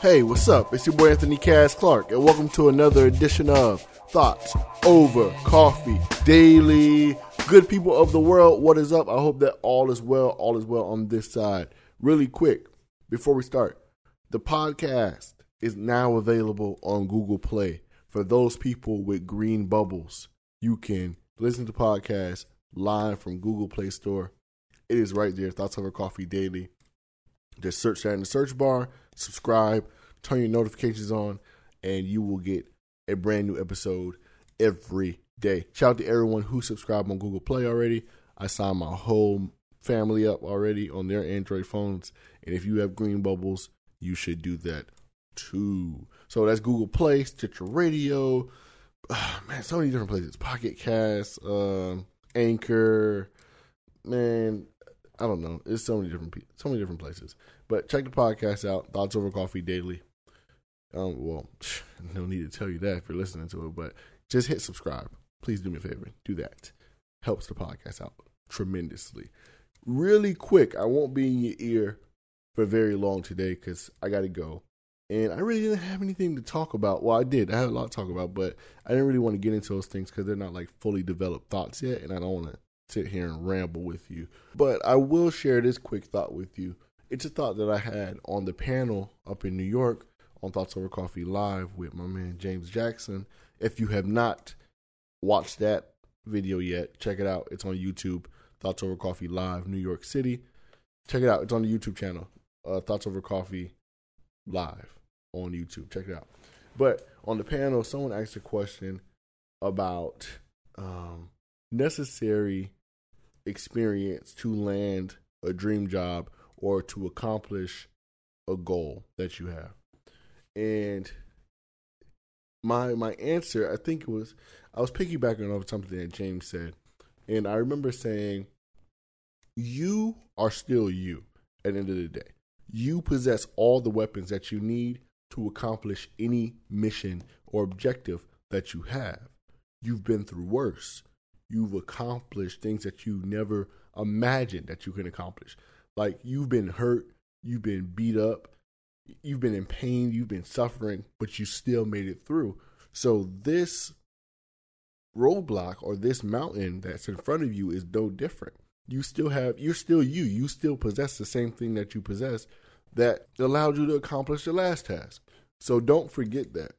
Hey, what's up? It's your boy Anthony Cass Clark, and welcome to another edition of Thoughts Over Coffee Daily. Good people of the world, what is up? I hope that all is well, all is well on this side. Really quick, before we start, the podcast is now available on Google Play. For those people with green bubbles, you can listen to podcasts live from Google Play Store. It is right there, Thoughts Over Coffee Daily. Just search that in the search bar, subscribe, turn your notifications on, and you will get a brand new episode every day. Shout out to everyone who subscribed on Google Play already. I signed my whole family up already on their Android phones. And if you have green bubbles, you should do that too. So that's Google Play, Stitcher Radio, oh, man, so many different places. Pocket Cast, um, Anchor, man, I don't know. It's so many different so many different places. But check the podcast out. Thoughts over coffee daily. Um, well, no need to tell you that if you're listening to it, but just hit subscribe. Please do me a favor. Do that. Helps the podcast out tremendously. Really quick, I won't be in your ear for very long today because I got to go. And I really didn't have anything to talk about. Well, I did. I had a lot to talk about, but I didn't really want to get into those things because they're not like fully developed thoughts yet. And I don't want to sit here and ramble with you. But I will share this quick thought with you. It's a thought that I had on the panel up in New York on Thoughts Over Coffee Live with my man James Jackson. If you have not watched that video yet, check it out. It's on YouTube. Thoughts Over Coffee Live, New York City. Check it out. It's on the YouTube channel. Uh, Thoughts Over Coffee Live on YouTube. Check it out. But on the panel, someone asked a question about um, necessary experience to land a dream job or to accomplish a goal that you have. And my my answer, I think it was I was piggybacking off something that James said. And I remember saying, You are still you at the end of the day. You possess all the weapons that you need to accomplish any mission or objective that you have. You've been through worse you've accomplished things that you never imagined that you can accomplish. Like you've been hurt, you've been beat up, you've been in pain, you've been suffering, but you still made it through. So this roadblock or this mountain that's in front of you is no different. You still have you're still you. You still possess the same thing that you possess that allowed you to accomplish the last task. So don't forget that.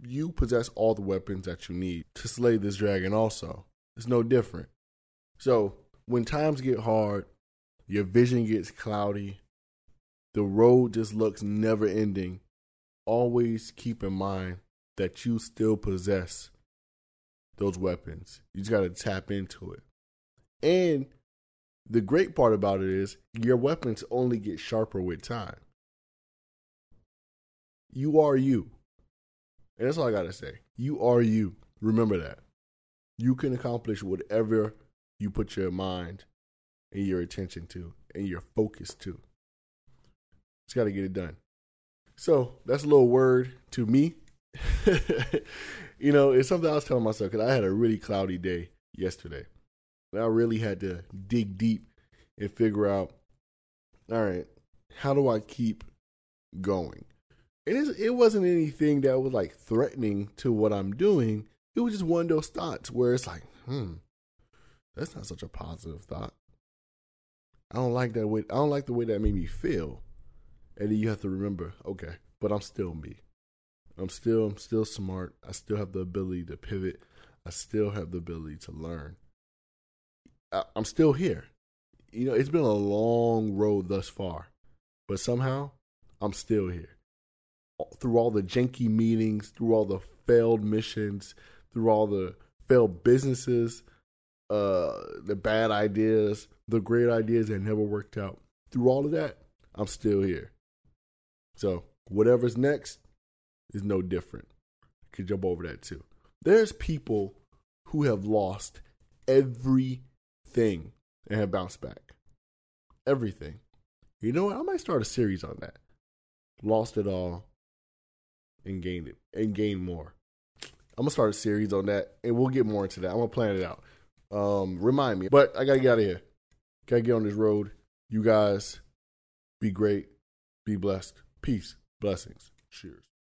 You possess all the weapons that you need to slay this dragon also. It's no different. So when times get hard, your vision gets cloudy, the road just looks never ending. Always keep in mind that you still possess those weapons. You just got to tap into it. And the great part about it is your weapons only get sharper with time. You are you. And that's all I got to say. You are you. Remember that you can accomplish whatever you put your mind and your attention to and your focus to. Just got to get it done. So that's a little word to me. you know, it's something I was telling myself because I had a really cloudy day yesterday. And I really had to dig deep and figure out, all right, how do I keep going? And it wasn't anything that was like threatening to what I'm doing it was just one of those thoughts where it's like, hmm, that's not such a positive thought. I don't like that way. I don't like the way that made me feel. And then you have to remember, okay, but I'm still me. I'm still, I'm still smart. I still have the ability to pivot. I still have the ability to learn. I, I'm still here. You know, it's been a long road thus far, but somehow I'm still here. Through all the janky meetings, through all the failed missions, through all the failed businesses, uh, the bad ideas, the great ideas that never worked out. Through all of that, I'm still here. So whatever's next is no different. I could jump over that too. There's people who have lost everything and have bounced back. Everything. You know what? I might start a series on that. Lost it all and gained it and gained more. I'm gonna start a series on that, and we'll get more into that. I'm gonna plan it out. Um, remind me, but I gotta get out of here. Gotta get on this road. You guys be great. Be blessed. Peace. Blessings. Cheers.